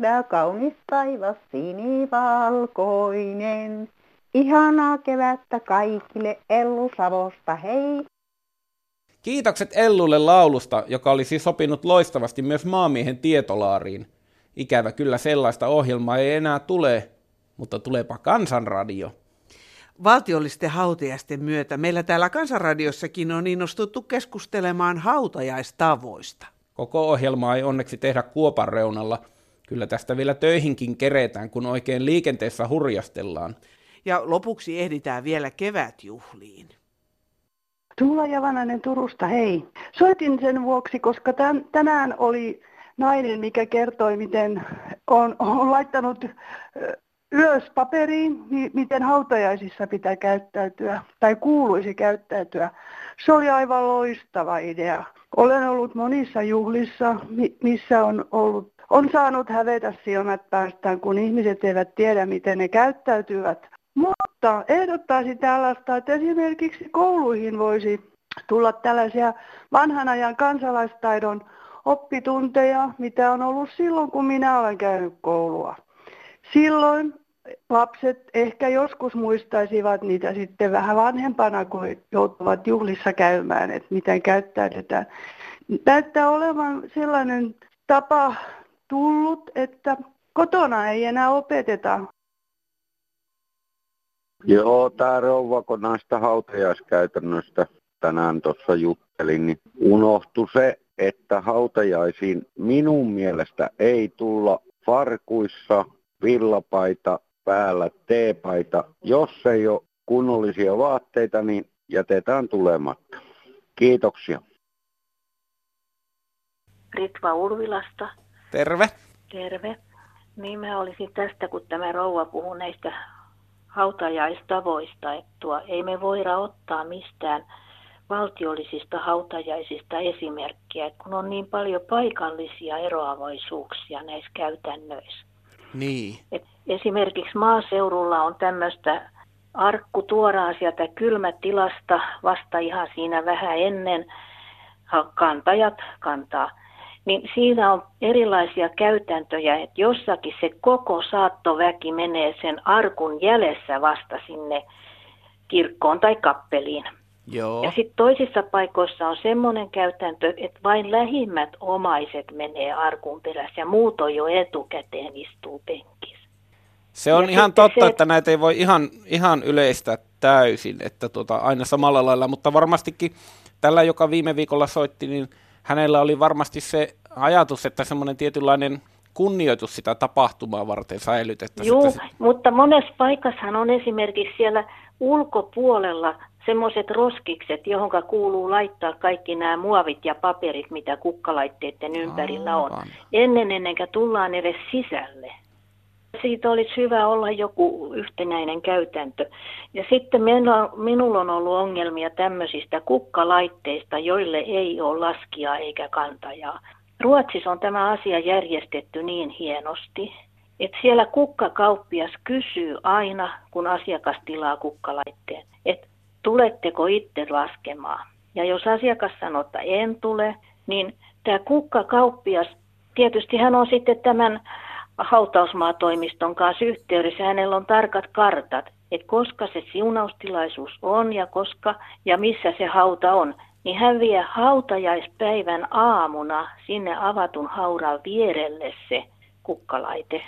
päivä kaunis taivas sinivalkoinen. Ihanaa kevättä kaikille Ellu Savosta, hei! Kiitokset Ellulle laulusta, joka olisi sopinut loistavasti myös maamiehen tietolaariin. Ikävä kyllä sellaista ohjelmaa ei enää tule, mutta tuleepa kansanradio. Valtiollisten hautajaisten myötä meillä täällä Kansanradiossakin on innostuttu keskustelemaan hautajaistavoista. Koko ohjelmaa ei onneksi tehdä kuopan reunalla. Kyllä tästä vielä töihinkin keretään, kun oikein liikenteessä hurjastellaan. Ja lopuksi ehditään vielä kevätjuhliin. Tuula Javanainen Turusta, hei. Soitin sen vuoksi, koska tän, tänään oli nainen, mikä kertoi, miten on, on laittanut ylös paperiin, miten hautajaisissa pitää käyttäytyä tai kuuluisi käyttäytyä. Se oli aivan loistava idea. Olen ollut monissa juhlissa, missä on ollut on saanut hävetä silmät päästään, kun ihmiset eivät tiedä, miten ne käyttäytyvät. Mutta ehdottaisin tällaista, että esimerkiksi kouluihin voisi tulla tällaisia vanhan ajan kansalaistaidon oppitunteja, mitä on ollut silloin, kun minä olen käynyt koulua. Silloin lapset ehkä joskus muistaisivat niitä sitten vähän vanhempana, kun joutuvat juhlissa käymään, että miten käyttäydytään. Näyttää olevan sellainen tapa tullut, että kotona ei enää opeteta. Joo, tämä rouva, kun näistä hautajaiskäytännöstä tänään tuossa juttelin, niin unohtui se, että hautajaisiin minun mielestä ei tulla farkuissa, villapaita päällä, teepaita. Jos ei ole kunnollisia vaatteita, niin jätetään tulematta. Kiitoksia. Ritva Urvilasta. Terve. Terve. Niin mä olisin tästä, kun tämä rouva puhuu näistä hautajaistavoista, että tuo, ei me voida ottaa mistään valtiollisista hautajaisista esimerkkiä, kun on niin paljon paikallisia eroavaisuuksia näissä käytännöissä. Niin. Et esimerkiksi maaseudulla on tämmöistä arkku tuodaan sieltä kylmätilasta vasta ihan siinä vähän ennen kantajat kantaa. Niin siinä on erilaisia käytäntöjä, että jossakin se koko saattoväki menee sen arkun jäljessä vasta sinne kirkkoon tai kappeliin. Joo. Ja sitten toisissa paikoissa on semmoinen käytäntö, että vain lähimmät omaiset menee arkun perässä ja muut on jo etukäteen istuu penkissä. Se on ja ihan totta, se, että näitä ei voi ihan, ihan yleistä täysin, että tuota, aina samalla lailla, mutta varmastikin tällä, joka viime viikolla soitti, niin hänellä oli varmasti se ajatus, että semmoinen tietynlainen kunnioitus sitä tapahtumaa varten säilytettäisiin. Joo, sit... mutta monessa paikassa on esimerkiksi siellä ulkopuolella semmoiset roskikset, johon kuuluu laittaa kaikki nämä muovit ja paperit, mitä kukkalaitteiden ympärillä on, Aivan. ennen ennen kuin tullaan edes sisälle. Siitä olisi hyvä olla joku yhtenäinen käytäntö. Ja sitten minulla, on ollut ongelmia tämmöisistä kukkalaitteista, joille ei ole laskia eikä kantajaa. Ruotsissa on tämä asia järjestetty niin hienosti, että siellä kukkakauppias kysyy aina, kun asiakas tilaa kukkalaitteen, että tuletteko itse laskemaan. Ja jos asiakas sanoo, että en tule, niin tämä kukkakauppias, tietysti hän on sitten tämän hautausmaatoimiston kanssa yhteydessä, hänellä on tarkat kartat, että koska se siunaustilaisuus on ja koska ja missä se hauta on, niin hän vie hautajaispäivän aamuna sinne avatun hauran vierelle se kukkalaite.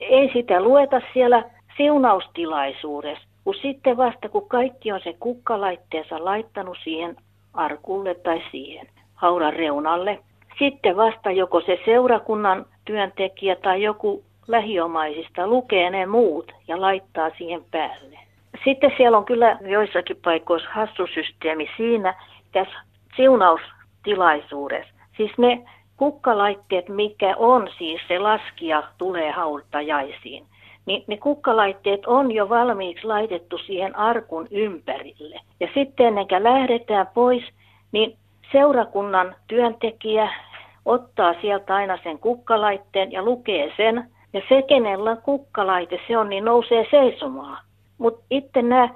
Ei sitä lueta siellä siunaustilaisuudessa, kun sitten vasta kun kaikki on se kukkalaitteensa laittanut siihen arkulle tai siihen hauran reunalle, sitten vasta joko se seurakunnan työntekijä tai joku lähiomaisista lukee ne muut ja laittaa siihen päälle. Sitten siellä on kyllä joissakin paikoissa hassusysteemi siinä tässä siunaustilaisuudessa. Siis ne kukkalaitteet, mikä on siis se laskija tulee hautajaisiin, niin ne kukkalaitteet on jo valmiiksi laitettu siihen arkun ympärille. Ja sitten ennen kuin lähdetään pois, niin seurakunnan työntekijä ottaa sieltä aina sen kukkalaitteen ja lukee sen. Ja se, kenellä kukkalaite, se on, niin nousee seisomaan. Mutta itse nämä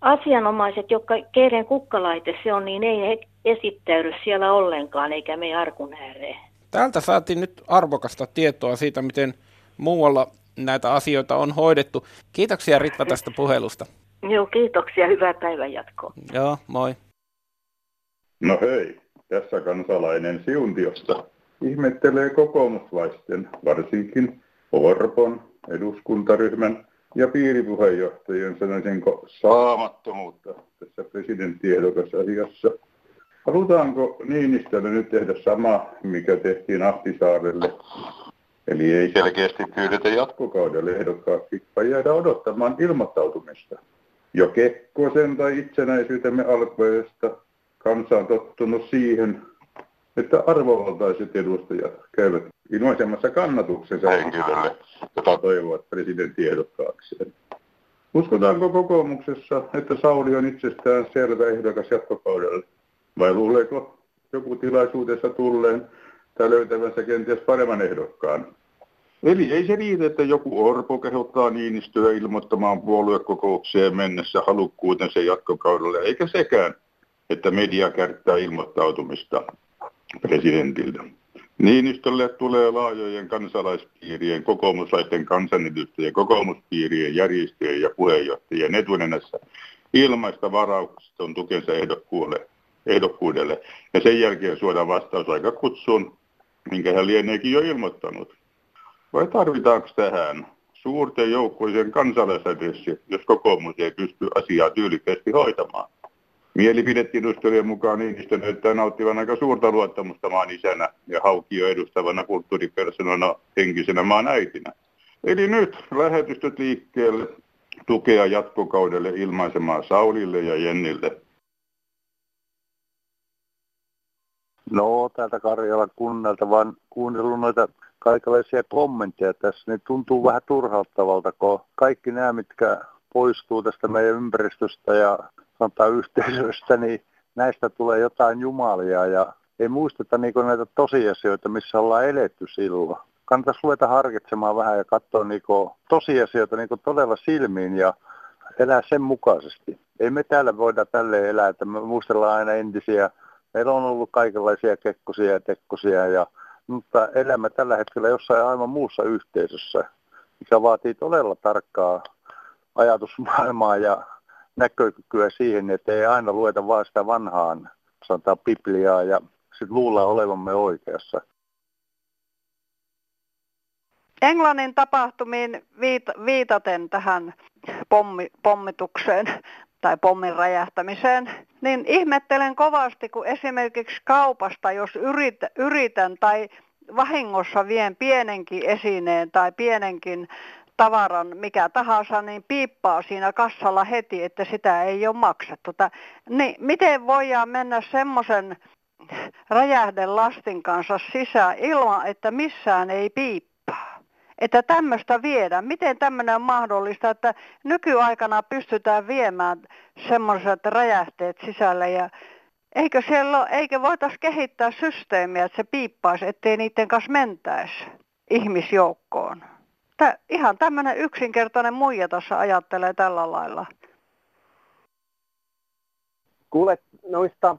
asianomaiset, jotka, keiden kukkalaite se on, niin ei he esittäydy siellä ollenkaan, eikä me arkun ääreen. Täältä saatiin nyt arvokasta tietoa siitä, miten muualla näitä asioita on hoidettu. Kiitoksia Ritva tästä puhelusta. Joo, kiitoksia. Hyvää päivän jatkoa. Joo, moi. No hei, tässä kansalainen Siuntiosta ihmettelee kokoomuslaisten, varsinkin Orpon eduskuntaryhmän ja piiripuheenjohtajien sanoisinko saamattomuutta tässä presidenttiehdokasasiassa. Halutaanko Niinistölle nyt tehdä sama, mikä tehtiin Ahtisaarelle? Eli ei selkeästi pyydetä jatkokaudelle ehdokkaaksi, vai jäädä odottamaan ilmoittautumista. Jo Kekkosen tai itsenäisyytemme alkuajasta kansa on tottunut siihen, että arvovaltaiset edustajat käyvät ilmaisemassa kannatuksensa henkilölle, jota toivovat presidenttiehdokkaakseen. Uskotaanko kokoomuksessa, että Sauli on itsestään selvä ehdokas jatkokaudelle? Vai luuleeko joku tilaisuudessa tulleen tai löytävänsä kenties paremman ehdokkaan? Eli ei se riitä, että joku Orpo kehottaa Niinistöä ilmoittamaan puoluekokoukseen mennessä halukkuutensa jatkokaudelle, eikä sekään, että media kärttää ilmoittautumista presidentiltä. Niinistölle tulee laajojen kansalaispiirien, kokoomuslaisten kansanedustajien, kokoomuspiirien, järjestöjen ja puheenjohtajien etunenässä ilmaista varauksiston tukensa ehdokkuudelle, ehdokkuudelle. Ja sen jälkeen suodaan vastausaika kutsuun, minkä hän lieneekin jo ilmoittanut. Vai tarvitaanko tähän suurten joukkoisen kansalaisadressi, jos kokoomus ei pysty asiaa tyylikkäästi hoitamaan? Mielipidetiedustelujen mukaan Niinistö näyttää nauttivan aika suurta luottamusta maan isänä ja Haukio edustavana kulttuuripersonana henkisenä maan äitinä. Eli nyt lähetystöt liikkeelle tukea jatkokaudelle ilmaisemaan Saulille ja Jennille. No, täältä Karjalan kunnalta vaan kuunnellut noita kaikenlaisia kommentteja tässä, niin tuntuu vähän turhauttavalta, kun kaikki nämä, mitkä poistuu tästä meidän ympäristöstä ja sanotaan yhteisöstä, niin näistä tulee jotain jumalia ja ei muisteta niin näitä tosiasioita, missä ollaan eletty silloin. Kannattaisi ruveta harkitsemaan vähän ja katsoa niin tosiasioita niin todella silmiin ja elää sen mukaisesti. Ei me täällä voida tälle elää, että me muistellaan aina entisiä. Meillä on ollut kaikenlaisia kekkosia ja tekkosia, ja, mutta elämme tällä hetkellä jossain aivan muussa yhteisössä, mikä vaatii todella tarkkaa ajatusmaailmaa ja näkökykyä siihen, että ei aina lueta vaan sitä vanhaan, sanotaan Bibliaa ja sitten luulla olevamme oikeassa. Englannin tapahtumiin viitaten tähän pommi, pommitukseen tai pommin räjähtämiseen, niin ihmettelen kovasti, kun esimerkiksi kaupasta, jos yritän, yritän tai vahingossa vien pienenkin esineen tai pienenkin tavaran mikä tahansa, niin piippaa siinä kassalla heti, että sitä ei ole maksettu. Niin miten voidaan mennä semmoisen räjähdelastin kanssa sisään ilman, että missään ei piippaa? Että tämmöistä viedään. Miten tämmöinen on mahdollista, että nykyaikana pystytään viemään semmoiset räjähteet sisälle ja Eikö, siellä, eikö voitaisiin kehittää systeemiä, että se piippaisi, ettei niiden kanssa mentäisi ihmisjoukkoon? Tä, ihan tämmöinen yksinkertainen muija tuossa ajattelee tällä lailla. Kuule noista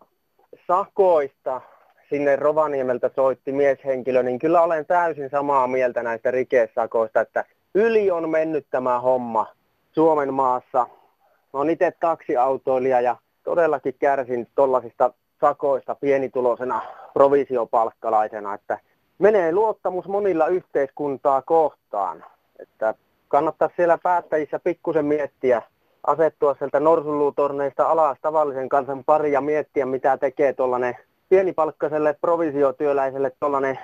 sakoista sinne Rovaniemeltä soitti mieshenkilö, niin kyllä olen täysin samaa mieltä näistä rikesakoista, että yli on mennyt tämä homma Suomen maassa. Mä oon itse taksiautoilija ja todellakin kärsin tuollaisista sakoista pienitulosena provisiopalkkalaisena, että menee luottamus monilla yhteiskuntaa kohtaan. Että kannattaa siellä päättäjissä pikkusen miettiä, asettua sieltä norsulutorneista alas tavallisen kansan pari ja miettiä, mitä tekee tuollainen pienipalkkaiselle provisiotyöläiselle tuollainen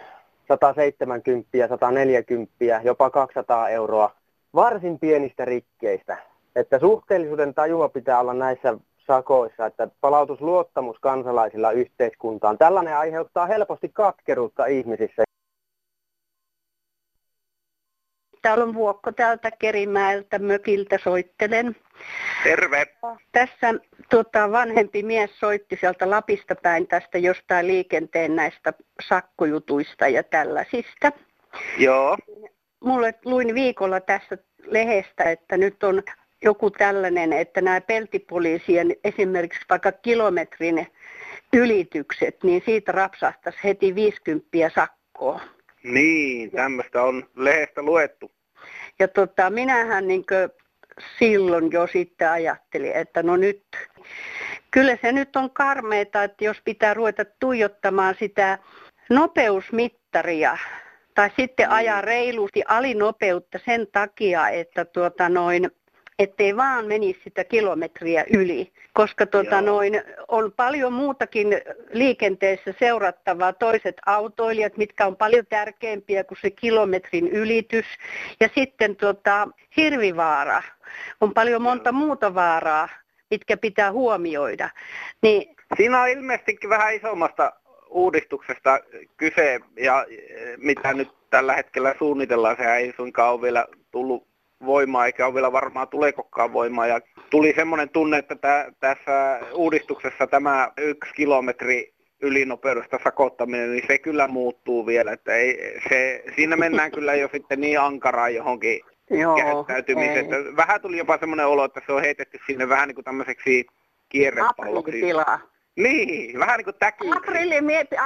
170, 140, jopa 200 euroa varsin pienistä rikkeistä. Että suhteellisuuden tajua pitää olla näissä sakoissa, että palautusluottamus kansalaisilla yhteiskuntaan. Tällainen aiheuttaa helposti katkeruutta ihmisissä. Täällä on Vuokko täältä Kerimäeltä mökiltä soittelen. Terve. Tässä tuota, vanhempi mies soitti sieltä Lapista päin tästä jostain liikenteen näistä sakkojutuista ja tällaisista. Joo. Mulle luin viikolla tässä lehestä, että nyt on joku tällainen, että nämä peltipoliisien esimerkiksi vaikka kilometrin ylitykset, niin siitä rapsahtaisi heti 50 sakkoa. Niin, tämmöistä on lehdestä luettu. Ja tota, minähän niin silloin jo sitten ajattelin, että no nyt, kyllä se nyt on karmeita, että jos pitää ruveta tuijottamaan sitä nopeusmittaria tai sitten mm. ajaa reilusti alinopeutta sen takia, että tuota noin, ettei vaan menisi sitä kilometriä yli, koska tuota noin, on paljon muutakin liikenteessä seurattavaa, toiset autoilijat, mitkä on paljon tärkeämpiä kuin se kilometrin ylitys, ja sitten tuota, hirvivaara, on paljon monta muuta vaaraa, mitkä pitää huomioida. Niin, Siinä on ilmeisestikin vähän isommasta uudistuksesta kyse ja e, mitä nyt tällä hetkellä suunnitellaan, sehän ei suinkaan ole vielä tullut voimaa eikä ole vielä varmaan tuleekokaan voimaa. Ja tuli semmoinen tunne, että tä, tässä uudistuksessa tämä yksi kilometri ylinopeudesta sakottaminen, niin se kyllä muuttuu vielä. Että ei, se, siinä mennään kyllä jo sitten niin ankaraan johonkin Joo, käyttäytymiseen. Vähän tuli jopa semmoinen olo, että se on heitetty sinne vähän niin kuin tämmöiseksi kierrepalloksi. Niin, vähän niin kuin täki. Aprilli,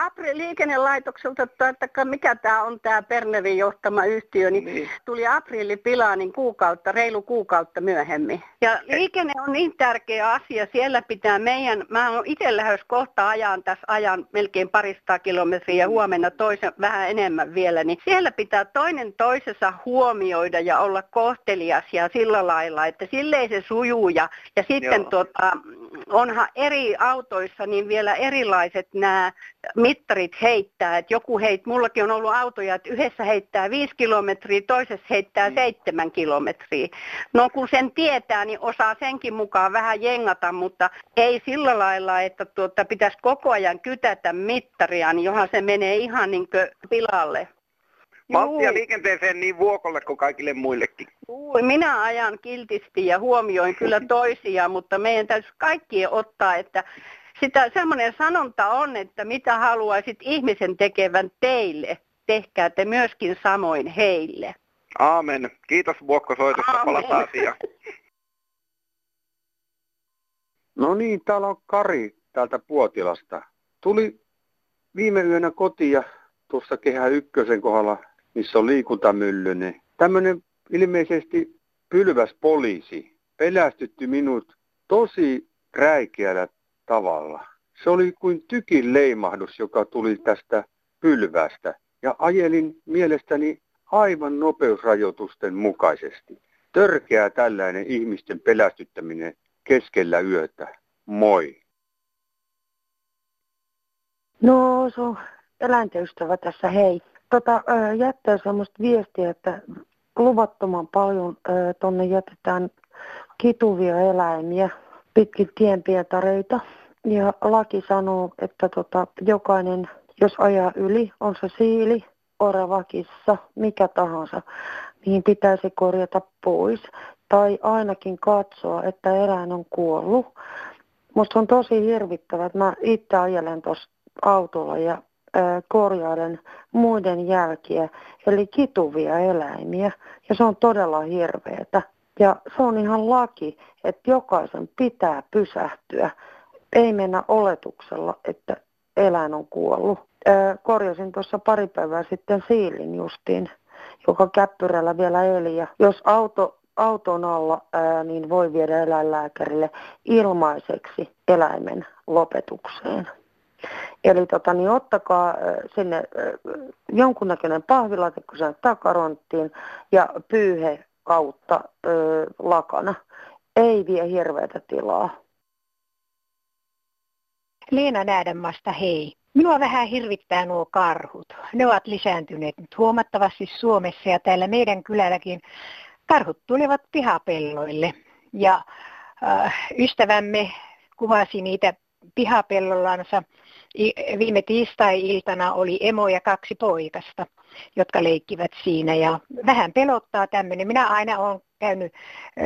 Aprilli liikennelaitokselta, että mikä tämä on tämä Bernerin johtama yhtiö, niin, niin. tuli Aprilli Pilaanin kuukautta, reilu kuukautta myöhemmin. Ja liikenne on niin tärkeä asia, siellä pitää meidän, mä oon itse lähes kohta ajan tässä ajan melkein parista kilometriä ja huomenna toisen vähän enemmän vielä, niin siellä pitää toinen toisessa huomioida ja olla kohtelias ja sillä lailla, että silleen se sujuu ja, ja sitten tota, onhan eri autoissa niin vielä erilaiset nämä mittarit heittää. Että joku heit, mullakin on ollut autoja, että yhdessä heittää 5 kilometriä, toisessa heittää mm. 7 kilometriä. No kun sen tietää, niin osaa senkin mukaan vähän jengata, mutta ei sillä lailla, että tuota, pitäisi koko ajan kytätä mittaria, niin johon se menee ihan niin pilalle. Malttia liikenteeseen niin vuokolle kuin kaikille muillekin. Juu, minä ajan kiltisti ja huomioin kyllä toisia, mutta meidän täytyy kaikki ottaa, että sitä semmoinen sanonta on, että mitä haluaisit ihmisen tekevän teille, tehkää te myöskin samoin heille. Aamen. Kiitos Vuokko soitosta, palataan asiaan. No niin, täällä on Kari täältä Puotilasta. Tuli viime yönä kotiin ja tuossa Kehä Ykkösen kohdalla missä on liikuntamylly, niin tämmöinen ilmeisesti pylväs poliisi pelästytti minut tosi räikeällä tavalla. Se oli kuin tykin leimahdus, joka tuli tästä pylvästä. Ja ajelin mielestäni aivan nopeusrajoitusten mukaisesti. Törkeää tällainen ihmisten pelästyttäminen keskellä yötä. Moi. No, se on eläintöystävä tässä, hei tota, jättää semmoista viestiä, että luvattoman paljon tuonne jätetään kituvia eläimiä pitkin tienpietareita. Ja laki sanoo, että tota, jokainen, jos ajaa yli, on se siili, oravakissa, mikä tahansa, niin pitäisi korjata pois. Tai ainakin katsoa, että eläin on kuollut. Musta on tosi hirvittävää, että mä itse ajelen tuossa autolla ja korjailen muiden jälkiä, eli kituvia eläimiä. Ja se on todella hirveetä. Ja se on ihan laki, että jokaisen pitää pysähtyä. Ei mennä oletuksella, että eläin on kuollut. korjasin tuossa pari päivää sitten siilin justiin, joka käppyrällä vielä eli. Ja jos auto, auton alla, ää, niin voi viedä eläinlääkärille ilmaiseksi eläimen lopetukseen. Eli tota, niin ottakaa sinne jonkunnäköinen pahvilaatikko sen takaronttiin ja pyyhe kautta ö, lakana. Ei vie hirveätä tilaa. Leena Näädänmasta, hei. Minua vähän hirvittää nuo karhut. Ne ovat lisääntyneet nyt huomattavasti Suomessa ja täällä meidän kylälläkin karhut tulevat pihapelloille. Ja äh, ystävämme kuvasi niitä pihapellollansa. Viime tiistai-iltana oli emo ja kaksi poikasta, jotka leikkivät siinä ja vähän pelottaa tämmöinen. Minä aina olen käynyt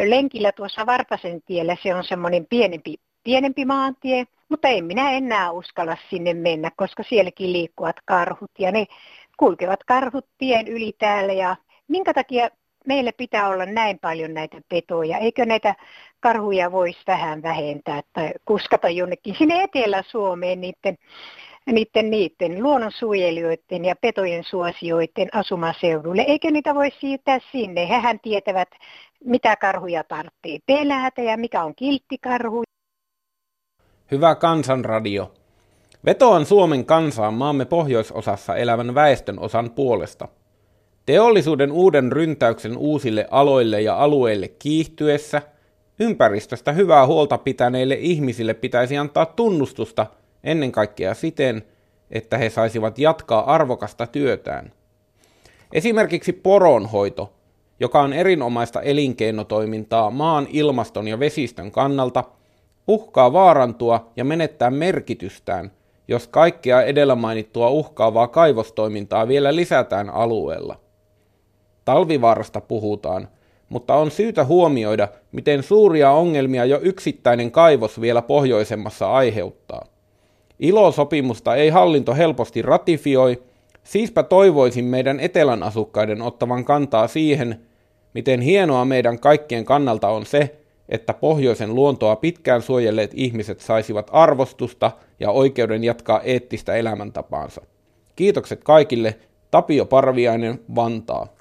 lenkillä tuossa Varpasen tiellä, se on semmoinen pienempi, pienempi maantie, mutta en minä enää uskalla sinne mennä, koska sielläkin liikkuvat karhut ja ne kulkevat karhut tien yli täällä ja minkä takia meillä pitää olla näin paljon näitä petoja. Eikö näitä karhuja voisi vähän vähentää tai kuskata jonnekin sinne Etelä-Suomeen niiden, niiden, niiden luonnonsuojelijoiden ja petojen suosioiden asumaseudulle. Eikö niitä voisi siirtää sinne? Hehän tietävät, mitä karhuja tarvitsee pelätä ja mikä on kilttikarhu. Hyvä kansanradio. Vetoan Suomen kansaan maamme pohjoisosassa elävän väestön osan puolesta. Teollisuuden uuden ryntäyksen uusille aloille ja alueille kiihtyessä ympäristöstä hyvää huolta pitäneille ihmisille pitäisi antaa tunnustusta ennen kaikkea siten, että he saisivat jatkaa arvokasta työtään. Esimerkiksi poronhoito, joka on erinomaista elinkeinotoimintaa maan, ilmaston ja vesistön kannalta, uhkaa vaarantua ja menettää merkitystään – jos kaikkea edellä mainittua uhkaavaa kaivostoimintaa vielä lisätään alueella. Talvivaarasta puhutaan, mutta on syytä huomioida, miten suuria ongelmia jo yksittäinen kaivos vielä pohjoisemmassa aiheuttaa. Ilosopimusta ei hallinto helposti ratifioi, siispä toivoisin meidän etelän asukkaiden ottavan kantaa siihen, miten hienoa meidän kaikkien kannalta on se, että pohjoisen luontoa pitkään suojelleet ihmiset saisivat arvostusta ja oikeuden jatkaa eettistä elämäntapaansa. Kiitokset kaikille. Tapio Parviainen, Vantaa.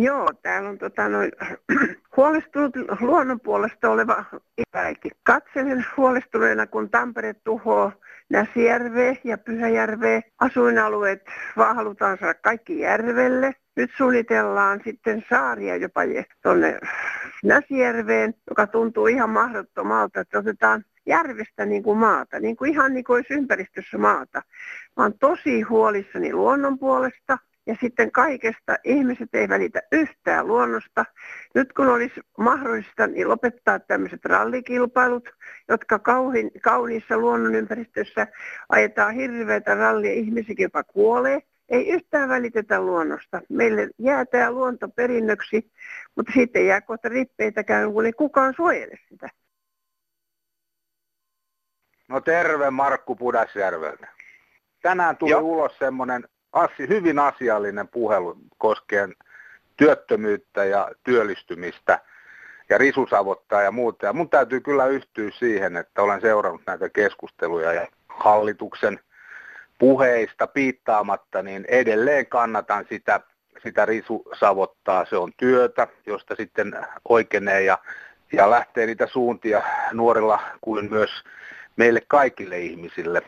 Joo, täällä on tota, noin, huolestunut luonnon puolesta oleva ikäikin. Katselen huolestuneena, kun Tampere tuhoaa Näsijärveä ja Pyhäjärveä. Asuinalueet vaan halutaan saada kaikki järvelle. Nyt suunnitellaan sitten saaria jopa tuonne Näsijärveen, joka tuntuu ihan mahdottomalta, että otetaan järvestä niin kuin maata, niin kuin ihan niin kuin olisi ympäristössä maata. Mä oon tosi huolissani luonnon puolesta ja sitten kaikesta ihmiset ei välitä yhtään luonnosta. Nyt kun olisi mahdollista niin lopettaa tämmöiset rallikilpailut, jotka kauhin, kauniissa luonnonympäristössä ajetaan hirveätä rallia, ihmisikin jopa kuolee. Ei yhtään välitetä luonnosta. Meille jää tämä luonto perinnöksi, mutta sitten jää kohta rippeitäkään, kun ei kukaan suojele sitä. No terve Markku Pudasjärveltä. Tänään tuli Joo. ulos semmoinen asi, hyvin asiallinen puhelu koskien työttömyyttä ja työllistymistä ja risusavottaa ja muuta. Ja mun täytyy kyllä yhtyä siihen, että olen seurannut näitä keskusteluja ja hallituksen puheista piittaamatta, niin edelleen kannatan sitä, sitä risusavottaa. Se on työtä, josta sitten oikeenee ja, ja lähtee niitä suuntia nuorilla kuin myös meille kaikille ihmisille.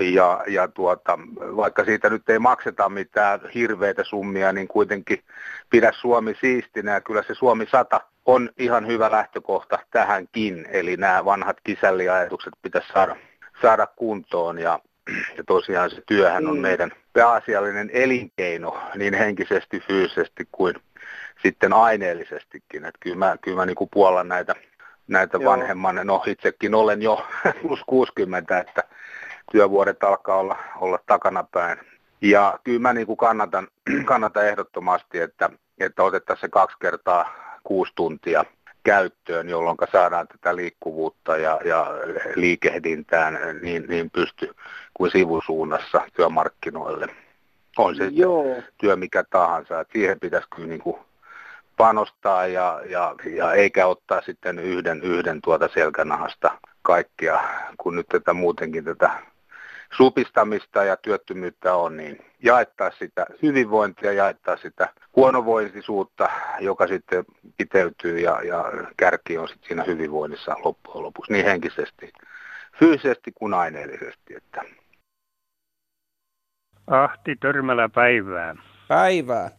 Ja, ja tuota, vaikka siitä nyt ei makseta mitään hirveitä summia, niin kuitenkin pidä Suomi siistinä. Ja kyllä se Suomi 100 on ihan hyvä lähtökohta tähänkin. Eli nämä vanhat kisälliajatukset pitäisi saada, saada kuntoon. Ja, ja tosiaan se työhän on mm. meidän pääasiallinen elinkeino niin henkisesti, fyysisesti kuin sitten aineellisestikin. Että kyllä mä, kyllä mä niin kuin puolan näitä, näitä vanhemman, no itsekin olen jo plus 60, että työvuodet alkaa olla, olla takanapäin. Ja kyllä mä niin kuin kannatan, kannatan ehdottomasti, että, että otettaisiin se kaksi kertaa kuusi tuntia käyttöön, jolloin saadaan tätä liikkuvuutta ja, ja liikehdintään niin, niin pysty kuin sivusuunnassa työmarkkinoille. On se Joo. työ mikä tahansa, että siihen pitäisi kyllä niin kuin panostaa ja, ja, ja eikä ottaa sitten yhden, yhden tuota selkänahasta kaikkia, kun nyt tätä muutenkin tätä supistamista ja työttömyyttä on, niin jaettaa sitä hyvinvointia, jaettaa sitä huonovointisuutta, joka sitten kiteytyy ja, ja kärki on sitten siinä hyvinvoinnissa loppujen lopuksi niin henkisesti, fyysisesti kuin aineellisesti. Että. Ahti Törmälä päivää. Päivää.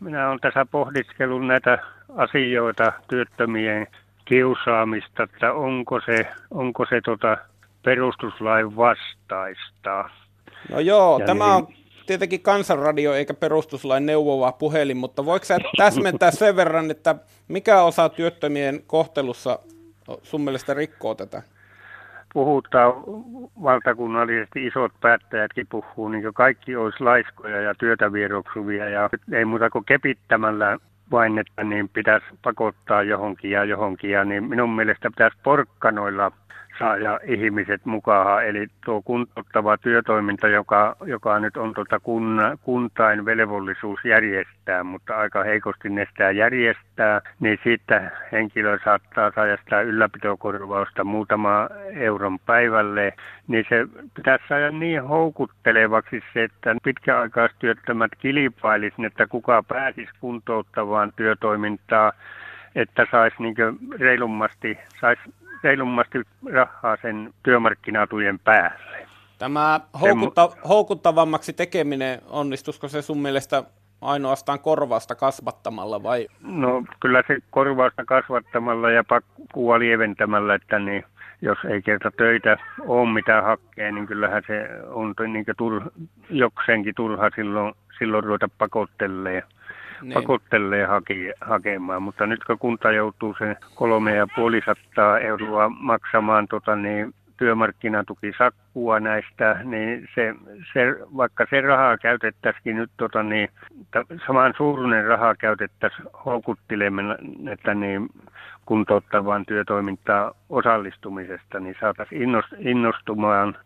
Minä olen tässä pohdiskellut näitä asioita, työttömien kiusaamista, että onko se, onko se tota perustuslain vastaista. No joo, ja tämä niin... on tietenkin kansanradio eikä perustuslain neuvova puhelin, mutta voiko sä täsmentää sen verran, että mikä osa työttömien kohtelussa sun mielestä rikkoo tätä? Puhutaan valtakunnallisesti, isot päättäjätkin puhuu, niin kaikki olisi laiskoja ja työtä vieroksuvia ja ei muuta kuin kepittämällä vain, että niin pitäisi pakottaa johonkin ja johonkin. Ja niin minun mielestä pitäisi porkkanoilla saada ihmiset mukaan. Eli tuo kuntouttava työtoiminta, joka, joka nyt on tuota kun, kuntain velvollisuus järjestää, mutta aika heikosti ne sitä järjestää, niin siitä henkilö saattaa saada sitä ylläpitokorvausta muutama euron päivälle, niin se pitäisi saada niin houkuttelevaksi se, että pitkäaikaistyöttömät kilpailisivat, että kuka pääsisi kuntouttavaan työtoimintaan että saisi niin reilummasti, sais reilummasti rahaa sen työmarkkinatujen päälle. Tämä houkutta, houkuttavammaksi tekeminen, onnistuisiko se sun mielestä ainoastaan korvausta kasvattamalla vai? No kyllä se korvausta kasvattamalla ja pakkua lieventämällä, että niin, jos ei kerta töitä ole mitä hakkeen, niin kyllähän se on niin tur, jokseenkin turha silloin, silloin ruveta pakottelee niin. pakottelee hake, hakemaan. Mutta nyt kun kunta joutuu sen kolme ja puoli euroa maksamaan tota, niin, työmarkkinatukisakkua näistä, niin se, se, vaikka se rahaa käytettäisiin nyt tota, niin, saman suuruinen rahaa käytettäisiin houkuttelemaan, että niin, kuntouttavaan työtoimintaan osallistumisesta, niin saataisiin innostumaan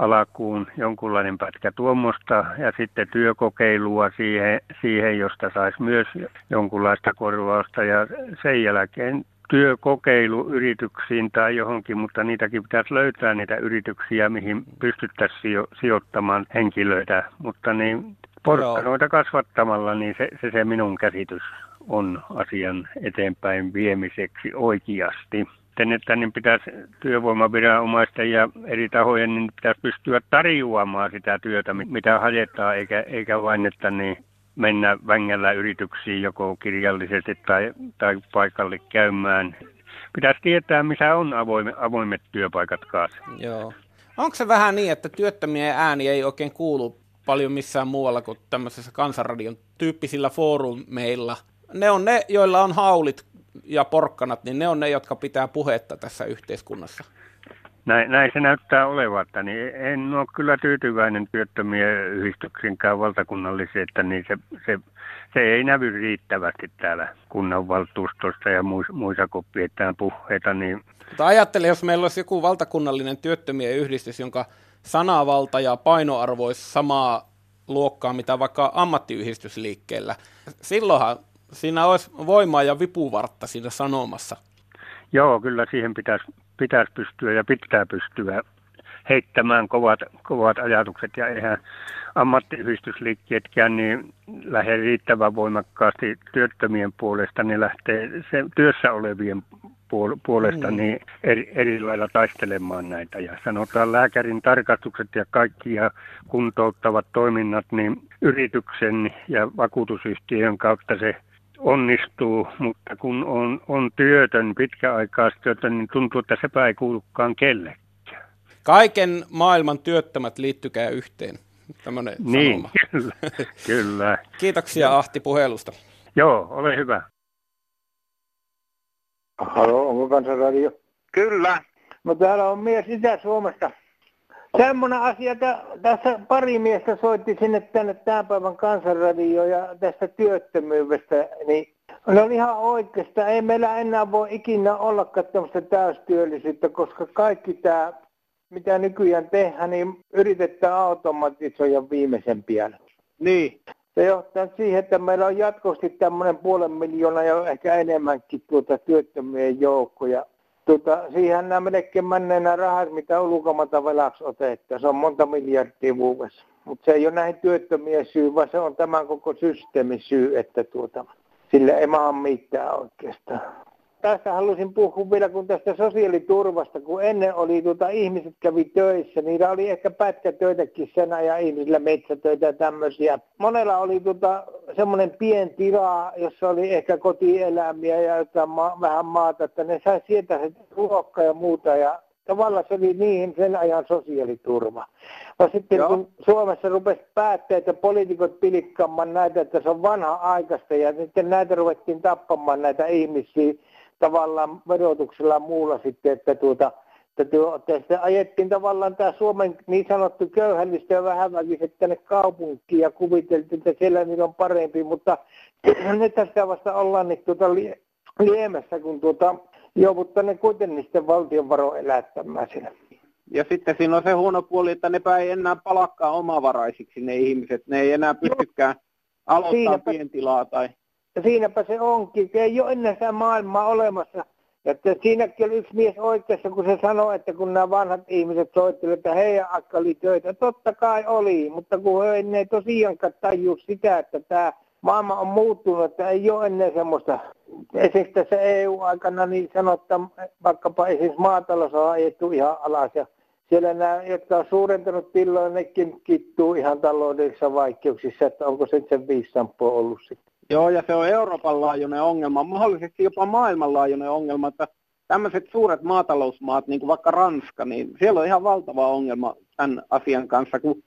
alakuun jonkunlainen pätkä tuommoista ja sitten työkokeilua siihen, siihen josta saisi myös jonkunlaista korvausta. Ja sen jälkeen työkokeilu yrityksiin tai johonkin, mutta niitäkin pitäisi löytää niitä yrityksiä, mihin pystyttäisiin sijoittamaan henkilöitä, mutta niin porkkanoita kasvattamalla, niin se, se, se minun käsitys on asian eteenpäin viemiseksi oikeasti sitten, että niin pitäisi työvoimaviranomaisten ja eri tahojen niin pitäisi pystyä tarjoamaan sitä työtä, mitä hajetaan, eikä, eikä vain, että niin mennä vängällä yrityksiin joko kirjallisesti tai, tai paikalle käymään. Pitäisi tietää, missä on avoimet, avoimet työpaikat kanssa. Joo. Onko se vähän niin, että työttömien ääni ei oikein kuulu paljon missään muualla kuin tämmöisessä kansanradion tyyppisillä foorumeilla? Ne on ne, joilla on haulit ja porkkanat, niin ne on ne, jotka pitää puhetta tässä yhteiskunnassa. Näin, näin se näyttää olevan, että niin en ole kyllä tyytyväinen työttömien yhdistyksinkään valtakunnallisiin, että niin se, se, se ei näy riittävästi täällä kunnanvaltuustossa ja muissa, kun pidetään puheita. Niin... Mutta ajattele, jos meillä olisi joku valtakunnallinen työttömien yhdistys, jonka sanavalta ja painoarvo olisi samaa luokkaa, mitä vaikka ammattiyhdistysliikkeellä. Silloinhan siinä olisi voimaa ja vipuvartta siinä sanomassa. Joo, kyllä siihen pitäisi, pitäisi pystyä ja pitää pystyä heittämään kovat, kovat ajatukset ja eihän ammattiyhdistysliikkeetkään niin lähde riittävän voimakkaasti työttömien puolesta, niin lähtee se työssä olevien puolesta mm. niin eri, eri lailla taistelemaan näitä. Ja sanotaan lääkärin tarkastukset ja kaikki ja kuntouttavat toiminnat, niin yrityksen ja vakuutusyhtiön kautta se onnistuu, mutta kun on, on työtön, pitkäaikaistyötön, niin tuntuu, että sepä ei kuulukaan kellekään. Kaiken maailman työttömät liittykää yhteen. Tämmöinen niin, sanoma. kyllä. kyllä. Kiitoksia Ahti puhelusta. Joo, ole hyvä. Halo, onko kansanradio? Kyllä. No täällä on mies Itä-Suomesta. Semmoinen asia, että tässä pari miestä soitti sinne tänne tämän päivän kansanradioon ja tästä työttömyydestä, niin ne oli ihan oikeasta. Ei meillä enää voi ikinä ollakaan tämmöistä täystyöllisyyttä, koska kaikki tämä, mitä nykyään tehdään, niin yritetään automatisoida viimeisen pian. Niin. Se johtaa siihen, että meillä on jatkuvasti tämmöinen puolen miljoonaa ja ehkä enemmänkin tuota työttömien joukkoja tuota, siihen nämä melkein menneen nämä rahat, mitä ulkomailta velaksi otettu. Se on monta miljardia vuodessa. Mutta se ei ole näihin työttömien syy, vaan se on tämän koko systeemin syy, että tuota, sille ei maa mitään oikeastaan tästä halusin puhua vielä kun tästä sosiaaliturvasta, kun ennen oli tuota, ihmiset kävi töissä, niillä oli ehkä pätkätöitäkin sen ajan ihmisillä metsätöitä ja tämmöisiä. Monella oli tuota, semmoinen pien tila, jossa oli ehkä kotieläimiä ja jotain ma- vähän maata, että ne sai sieltä se ruokkaa ja muuta ja tavallaan se oli niihin sen ajan sosiaaliturva. No sitten Joo. kun Suomessa rupesi päätteet ja poliitikot pilikkaamaan näitä, että se on vanha aikaista ja sitten näitä ruvettiin tappamaan näitä ihmisiä, tavallaan verotuksella muulla sitten, että tuota, että tästä ajettiin tavallaan tämä Suomen niin sanottu köyhällistä ja vähäväkiset tänne kaupunkiin ja kuviteltiin, että siellä niillä on parempi, mutta nyt tässä vasta ollaan niin tuota liemessä, kun tuota, Joo, mutta ne kuitenkin sitten valtion varo elättämään siellä. Ja sitten siinä on se huono puoli, että ne ei enää palakkaa omavaraisiksi ne ihmiset. Ne ei enää pystykään aloittaa siinäpä, pientilaa. Tai... Ja siinäpä se onkin. Se ei ole ennen sitä maailmaa olemassa. Että siinäkin oli yksi mies oikeassa, kun se sanoi, että kun nämä vanhat ihmiset soittelivat, että heidän akka oli töitä. Totta kai oli, mutta kun he ei tosiaankaan tajua sitä, että tämä maailma on muuttunut, että ei ole ennen semmoista. Esimerkiksi tässä EU-aikana niin sanotaan, vaikkapa esimerkiksi maatalous on ajettu ihan alas ja siellä nämä, jotka on suurentanut tilloja, nekin kittuu ihan taloudellisissa vaikeuksissa, että onko se sen viisi ollut sitten. Joo, ja se on Euroopan laajuinen ongelma, mahdollisesti jopa maailmanlaajuinen ongelma, että tämmöiset suuret maatalousmaat, niin kuin vaikka Ranska, niin siellä on ihan valtava ongelma tämän asian kanssa, kun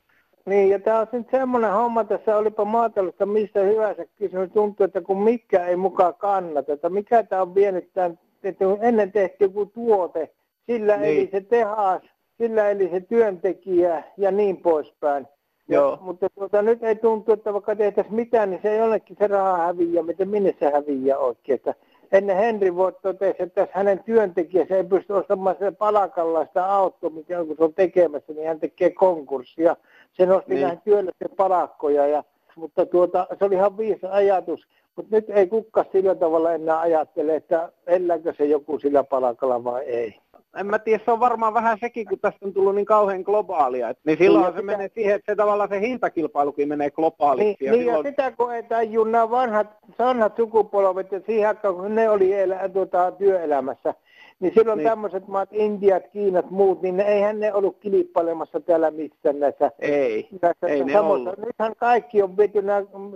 niin, ja tämä on nyt semmoinen homma, tässä olipa maataloutta mistä hyvänsä kysymys. Tuntuu, että kun mikä ei mukaan kannata, että mikä tämä on vienyt tämän, että ennen tehtiin joku tuote, sillä niin. eli se tehas, sillä eli se työntekijä ja niin poispäin. Joo. Mutta tuota, nyt ei tuntu, että vaikka tehtäisiin mitään, niin se ei olekin se raha häviä, miten minne se häviää oikein. Että ennen Henry Voigt totesi, että jos hänen työntekijänsä ei pysty ostamaan sitä palakalla sitä autoa, mikä kun se on tekemässä, niin hän tekee konkurssia. Se nosti niin. näihin työllisten palakkoja, ja, mutta tuota, se oli ihan viisa ajatus. Mutta nyt ei kukka sillä tavalla enää ajattele, että elläkö se joku sillä palakalla vai ei en mä tiedä, se on varmaan vähän sekin, kun tästä on tullut niin kauhean globaalia. Et, niin silloin niin, se sitä... menee siihen, että se tavallaan se hintakilpailukin menee globaaliksi. Niin, ja, niin, silloin... ja sitä ju nämä vanhat, vanhat sukupolvet, ja siihen aikaan, kun ne oli elä, tuota, työelämässä, niin silloin niin. tämmöiset maat, Intiat, Kiinat, muut, niin ne, eihän ne ollut kilpailemassa täällä missään näissä. Ei, näissä ei ne ollut. Nythän kaikki on viety,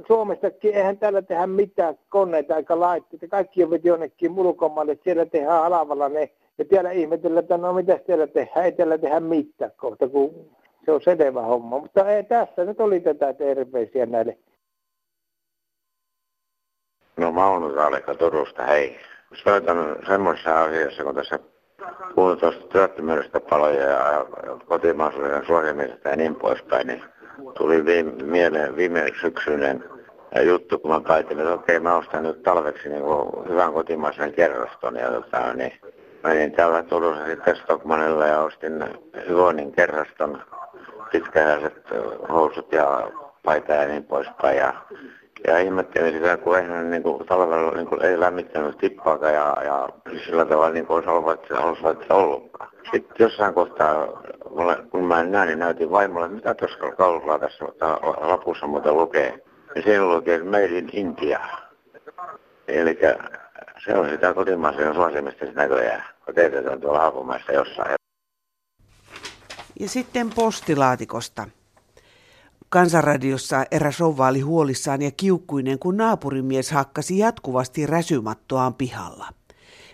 Suomestakin, eihän täällä tehdä mitään koneita eikä laitteita. Kaikki on viety jonnekin ulkomaille, siellä tehdään halavalla ne ja täällä ihmetellä, että no mitä täällä tehdään, ei täällä tehdä mitään kohta, kun se on sedevä homma. Mutta ei, tässä nyt oli tätä terveisiä näille. No Mauno Raalika Turusta, hei. Soitan semmoisessa asiassa, kun tässä puhuttu tuosta työttömyydestä paloja ja kotimaisuuden suosimisesta ja niin poispäin, niin tuli viime, mieleen viime syksyinen juttu, kun mä päätin, että okei, mä ostan nyt talveksi niin hyvän kotimaisen kerroston ja tota, niin menin täällä Turussa sitten Stockmanilla ja ostin Hyvonin kerraston pitkähäiset housut ja paita ja niin poispäin. Ja, ja ihmettelin sitä, kun eihän niin kuin, talvella niin kuin, ei lämmittänyt tippaakaan ja, ja sillä tavalla niin kuin olisi ollut, olisi ollutkaan. Sitten jossain kohtaa, kun mä en näe, niin näytin vaimolle, mitä tuossa kaululla tässä lapussa muuten lukee. Ja siellä lukee Made in India. Eli se on sitä kotimaisen suosimista näköjään, kun teetetään tuolla Haapumaissa jossain. Ja sitten postilaatikosta. Kansanradiossa eräs rouva oli huolissaan ja kiukkuinen, kun naapurimies hakkasi jatkuvasti räsymattoaan pihalla.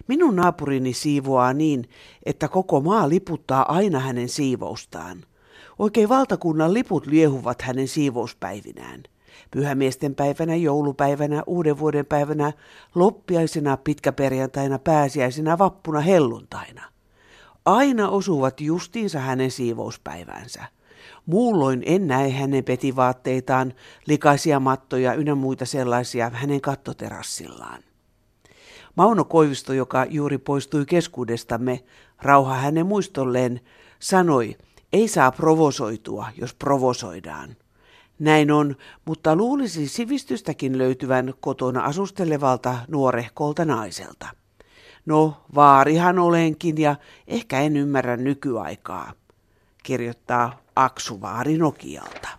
Minun naapurini siivoaa niin, että koko maa liputtaa aina hänen siivoustaan. Oikein valtakunnan liput liehuvat hänen siivouspäivinään pyhämiesten päivänä, joulupäivänä, uuden vuoden päivänä, loppiaisena, pitkäperjantaina, pääsiäisenä, vappuna, helluntaina. Aina osuvat justiinsa hänen siivouspäivänsä. Muulloin en näe hänen petivaatteitaan, likaisia mattoja ynnä muita sellaisia hänen kattoterassillaan. Mauno Koivisto, joka juuri poistui keskuudestamme, rauha hänen muistolleen, sanoi, ei saa provosoitua, jos provosoidaan. Näin on, mutta luulisi sivistystäkin löytyvän kotona asustelevalta nuorehkolta naiselta. No, vaarihan olenkin ja ehkä en ymmärrä nykyaikaa, kirjoittaa Aksu Vaari Nokialta.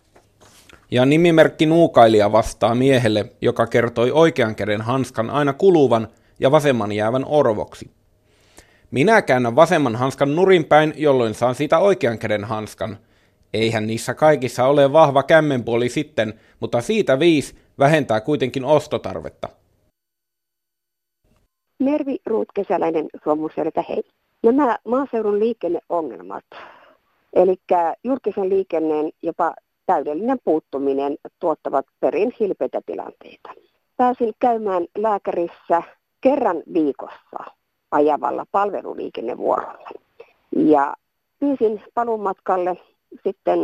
Ja nimimerkki Nuukailija vastaa miehelle, joka kertoi oikean käden hanskan aina kuluvan ja vasemman jäävän orvoksi. Minä käännän vasemman hanskan nurinpäin, jolloin saan siitä oikean käden hanskan – Eihän niissä kaikissa ole vahva kämmenpuoli sitten, mutta siitä viisi vähentää kuitenkin ostotarvetta. Mervi Ruutkesäläinen Suomuselta, hei. Nämä maaseudun liikenneongelmat, eli julkisen liikenneen jopa täydellinen puuttuminen tuottavat perin hilpeitä tilanteita. Pääsin käymään lääkärissä kerran viikossa ajavalla palveluliikennevuorolla. Ja pyysin palumatkalle sitten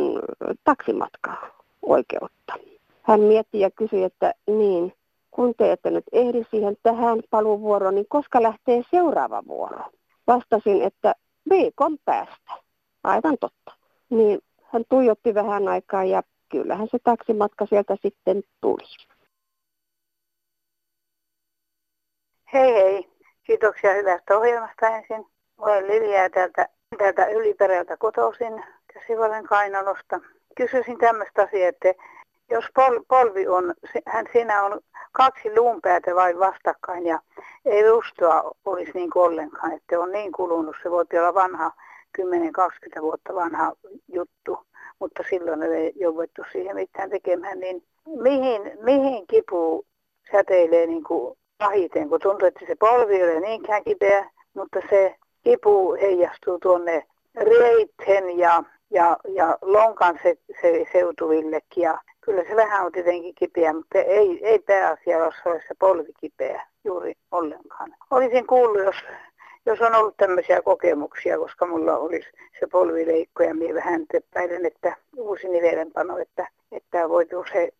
taksimatkaa oikeutta. Hän mietti ja kysyi, että niin, kun te ette nyt ehdi siihen tähän paluvuoroon, niin koska lähtee seuraava vuoro? Vastasin, että viikon päästä. Aivan totta. Niin hän tuijotti vähän aikaa ja kyllähän se taksimatka sieltä sitten tuli. Hei hei, kiitoksia hyvästä ohjelmasta ensin. Olen Liviä täältä, täältä Yliperältä kotoisin Käsivalen Kainalosta. Kysyisin tämmöistä asiaa, että jos pol, polvi on, hän siinä on kaksi luunpäätä vain vastakkain ja ei rustoa olisi niin kuin ollenkaan, että on niin kulunut. Se voi olla vanha, 10-20 vuotta vanha juttu, mutta silloin ei jouduttu siihen mitään tekemään. Niin mihin, mihin kipu säteilee niin kuin pahiten, kun tuntuu, että se polvi ei ole niinkään kipeä, mutta se kipu heijastuu tuonne reitten ja, ja, ja lonkan se, se seutuvillekin. Ja kyllä se vähän on tietenkin kipeä, mutta ei, ei pääasiassa ole se polvi kipeä juuri ollenkaan. Olisin kuullut, jos, jos on ollut tämmöisiä kokemuksia, koska mulla olisi se polvileikko ja minä vähän epäilen, että uusi nivelenpano, että, että voitu se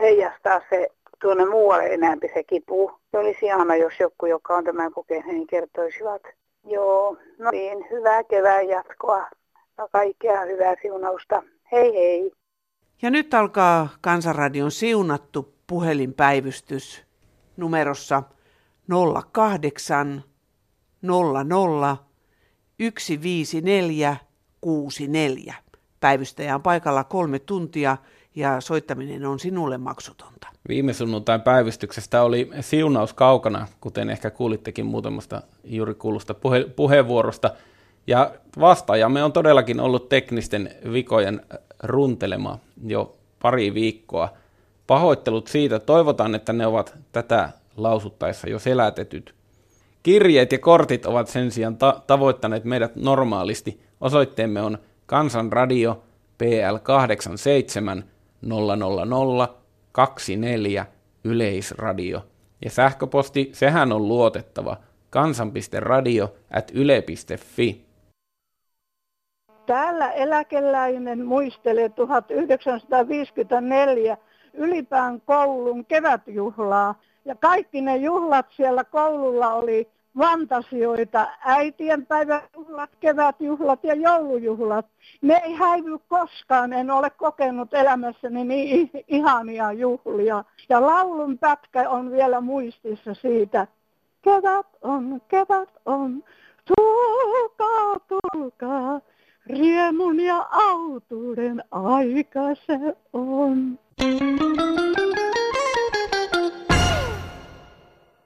heijastaa se tuonne muualle enää se kipu. Se olisi ihana, jos joku, joka on tämän kokenut, niin kertoisivat. Joo, no niin, hyvää kevään jatkoa ja kaikkea hyvää siunausta. Hei hei. Ja nyt alkaa Kansanradion siunattu puhelinpäivystys numerossa 08 00 154 64. Päivystäjä on paikalla kolme tuntia ja soittaminen on sinulle maksutonta. Viime sunnuntain päivystyksestä oli siunaus kaukana, kuten ehkä kuulittekin muutamasta juuri kuulusta puhe- puheenvuorosta. Ja vastaajamme on todellakin ollut teknisten vikojen runtelema jo pari viikkoa. Pahoittelut siitä, toivotaan, että ne ovat tätä lausuttaessa jo selätetyt. Kirjeet ja kortit ovat sen sijaan ta- tavoittaneet meidät normaalisti. Osoitteemme on Kansanradio PL 87 000 24 Yleisradio. Ja sähköposti, sehän on luotettava kansan.radio at yle.fi. Täällä eläkeläinen muistelee 1954 Ylipään koulun kevätjuhlaa. Ja kaikki ne juhlat siellä koululla oli fantasioita, äitienpäiväjuhlat, kevätjuhlat ja joulujuhlat. Ne ei häivy koskaan, en ole kokenut elämässäni niin ihania juhlia. Ja laulun pätkä on vielä muistissa siitä. Kevät on, kevät on, tulkaa, tulkaa, riemun ja autuuden aika se on. Thank you.